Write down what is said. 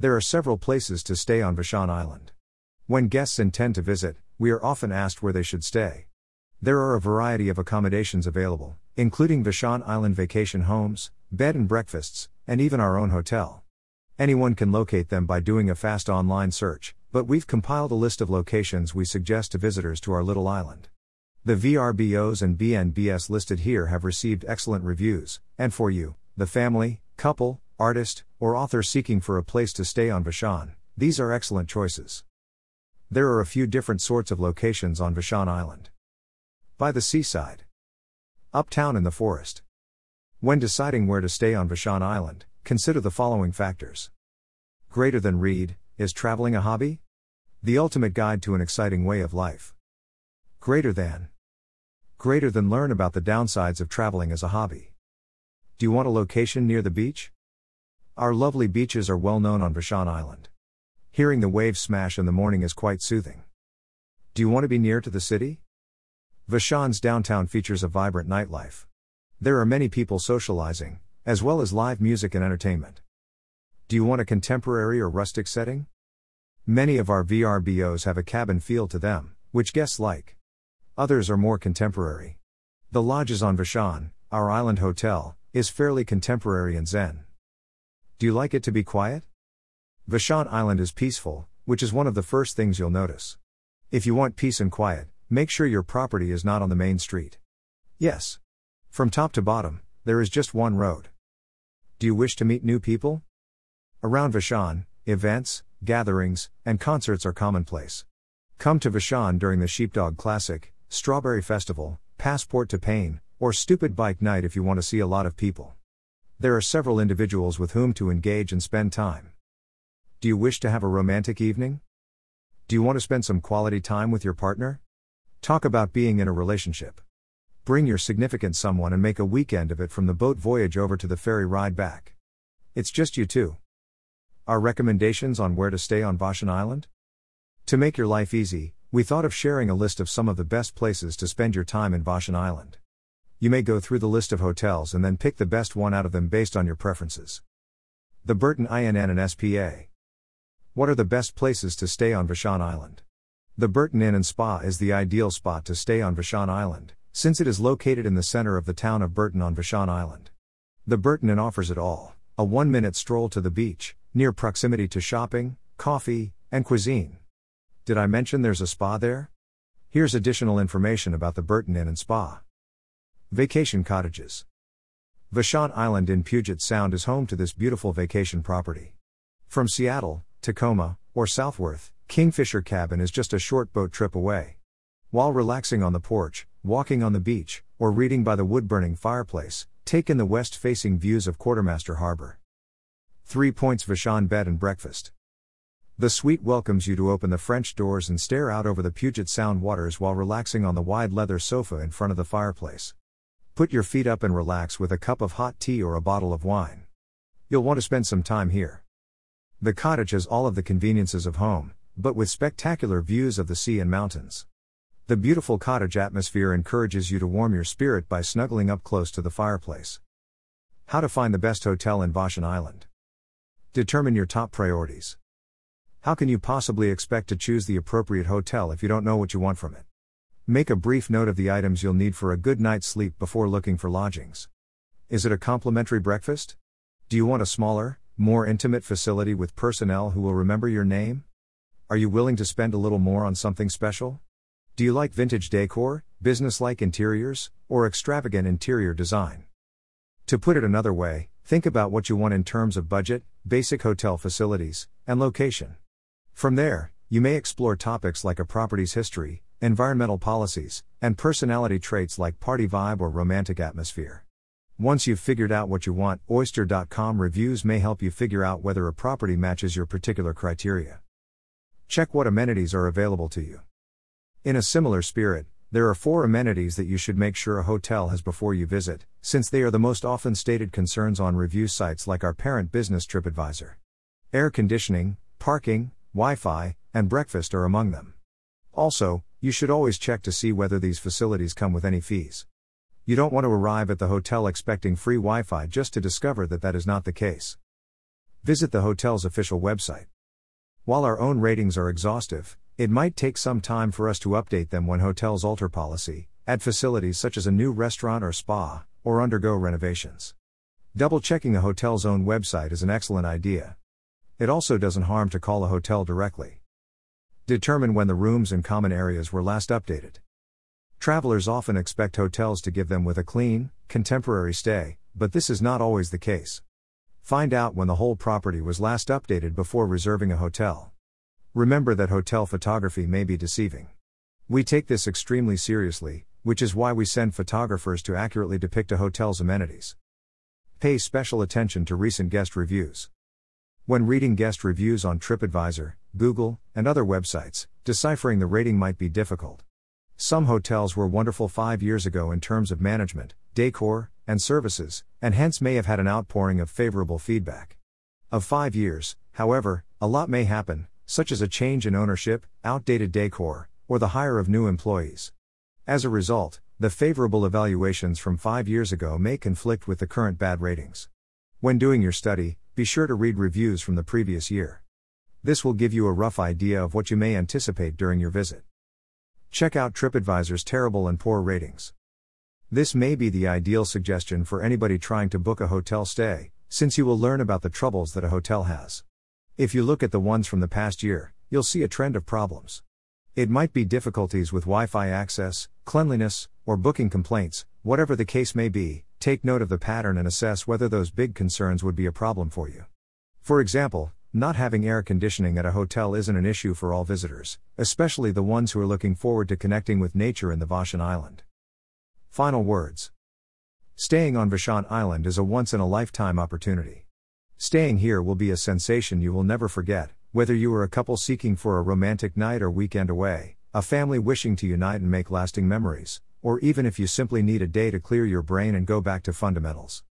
There are several places to stay on Vashon Island. When guests intend to visit, we are often asked where they should stay. There are a variety of accommodations available, including Vashon Island vacation homes, bed and breakfasts, and even our own hotel. Anyone can locate them by doing a fast online search, but we've compiled a list of locations we suggest to visitors to our little island. The VRBOs and BNBS listed here have received excellent reviews, and for you, the family, couple, artist, or author seeking for a place to stay on Vashon, these are excellent choices. There are a few different sorts of locations on Vashon Island. By the seaside. Uptown in the forest. When deciding where to stay on Vashon Island, consider the following factors. Greater than read, is traveling a hobby? The ultimate guide to an exciting way of life. Greater than. Greater than learn about the downsides of traveling as a hobby. Do you want a location near the beach? Our lovely beaches are well known on Vashon Island. Hearing the waves smash in the morning is quite soothing. Do you want to be near to the city? Vashon's downtown features a vibrant nightlife. There are many people socializing, as well as live music and entertainment. Do you want a contemporary or rustic setting? Many of our VRBOs have a cabin feel to them, which guests like. Others are more contemporary. The Lodges on Vashon, our island hotel, is fairly contemporary and zen. Do you like it to be quiet? Vashon Island is peaceful, which is one of the first things you'll notice. If you want peace and quiet, make sure your property is not on the main street. Yes. From top to bottom, there is just one road. Do you wish to meet new people? Around Vashon, events, gatherings, and concerts are commonplace. Come to Vashon during the Sheepdog Classic, Strawberry Festival, Passport to Pain, or Stupid Bike Night if you want to see a lot of people. There are several individuals with whom to engage and spend time. Do you wish to have a romantic evening? Do you want to spend some quality time with your partner? Talk about being in a relationship. Bring your significant someone and make a weekend of it from the boat voyage over to the ferry ride back. It's just you two. Our recommendations on where to stay on Vashon Island? To make your life easy, we thought of sharing a list of some of the best places to spend your time in Vashon Island. You may go through the list of hotels and then pick the best one out of them based on your preferences. The Burton INN and SPA. What are the best places to stay on Vashon Island? The Burton Inn and Spa is the ideal spot to stay on Vashon Island, since it is located in the center of the town of Burton on Vashon Island. The Burton Inn offers it all a one minute stroll to the beach, near proximity to shopping, coffee, and cuisine. Did I mention there's a spa there? Here's additional information about the Burton Inn and Spa. Vacation cottages. Vashon Island in Puget Sound is home to this beautiful vacation property. From Seattle, Tacoma, or Southworth, Kingfisher Cabin is just a short boat trip away. While relaxing on the porch, walking on the beach, or reading by the wood burning fireplace, take in the west facing views of Quartermaster Harbor. 3 Points Vashon Bed and Breakfast. The suite welcomes you to open the French doors and stare out over the Puget Sound waters while relaxing on the wide leather sofa in front of the fireplace. Put your feet up and relax with a cup of hot tea or a bottle of wine. You'll want to spend some time here. The cottage has all of the conveniences of home, but with spectacular views of the sea and mountains. The beautiful cottage atmosphere encourages you to warm your spirit by snuggling up close to the fireplace. How to find the best hotel in Vashon Island. Determine your top priorities. How can you possibly expect to choose the appropriate hotel if you don't know what you want from it? Make a brief note of the items you'll need for a good night's sleep before looking for lodgings. Is it a complimentary breakfast? Do you want a smaller, more intimate facility with personnel who will remember your name? Are you willing to spend a little more on something special? Do you like vintage decor, business-like interiors, or extravagant interior design? To put it another way, think about what you want in terms of budget, basic hotel facilities, and location. From there, you may explore topics like a property's history, environmental policies, and personality traits like party vibe or romantic atmosphere. Once you've figured out what you want, Oyster.com reviews may help you figure out whether a property matches your particular criteria. Check what amenities are available to you. In a similar spirit, there are four amenities that you should make sure a hotel has before you visit, since they are the most often stated concerns on review sites like our parent business TripAdvisor. Air conditioning, parking, Wi Fi, and breakfast are among them. Also, you should always check to see whether these facilities come with any fees. You don't want to arrive at the hotel expecting free Wi Fi just to discover that that is not the case. Visit the hotel's official website. While our own ratings are exhaustive, it might take some time for us to update them when hotels alter policy, add facilities such as a new restaurant or spa, or undergo renovations. Double checking a hotel's own website is an excellent idea. It also doesn't harm to call a hotel directly. Determine when the rooms and common areas were last updated. Travelers often expect hotels to give them with a clean, contemporary stay, but this is not always the case. Find out when the whole property was last updated before reserving a hotel. Remember that hotel photography may be deceiving. We take this extremely seriously, which is why we send photographers to accurately depict a hotel's amenities. Pay special attention to recent guest reviews. When reading guest reviews on TripAdvisor, Google, and other websites, deciphering the rating might be difficult. Some hotels were wonderful five years ago in terms of management, decor, and services, and hence may have had an outpouring of favorable feedback. Of five years, however, a lot may happen, such as a change in ownership, outdated decor, or the hire of new employees. As a result, the favorable evaluations from five years ago may conflict with the current bad ratings. When doing your study, be sure to read reviews from the previous year. This will give you a rough idea of what you may anticipate during your visit. Check out TripAdvisor's terrible and poor ratings. This may be the ideal suggestion for anybody trying to book a hotel stay, since you will learn about the troubles that a hotel has. If you look at the ones from the past year, you'll see a trend of problems. It might be difficulties with Wi Fi access, cleanliness, or booking complaints, whatever the case may be, take note of the pattern and assess whether those big concerns would be a problem for you. For example, not having air conditioning at a hotel isn't an issue for all visitors, especially the ones who are looking forward to connecting with nature in the Vashon Island. Final words Staying on Vashon Island is a once in a lifetime opportunity. Staying here will be a sensation you will never forget, whether you are a couple seeking for a romantic night or weekend away, a family wishing to unite and make lasting memories, or even if you simply need a day to clear your brain and go back to fundamentals.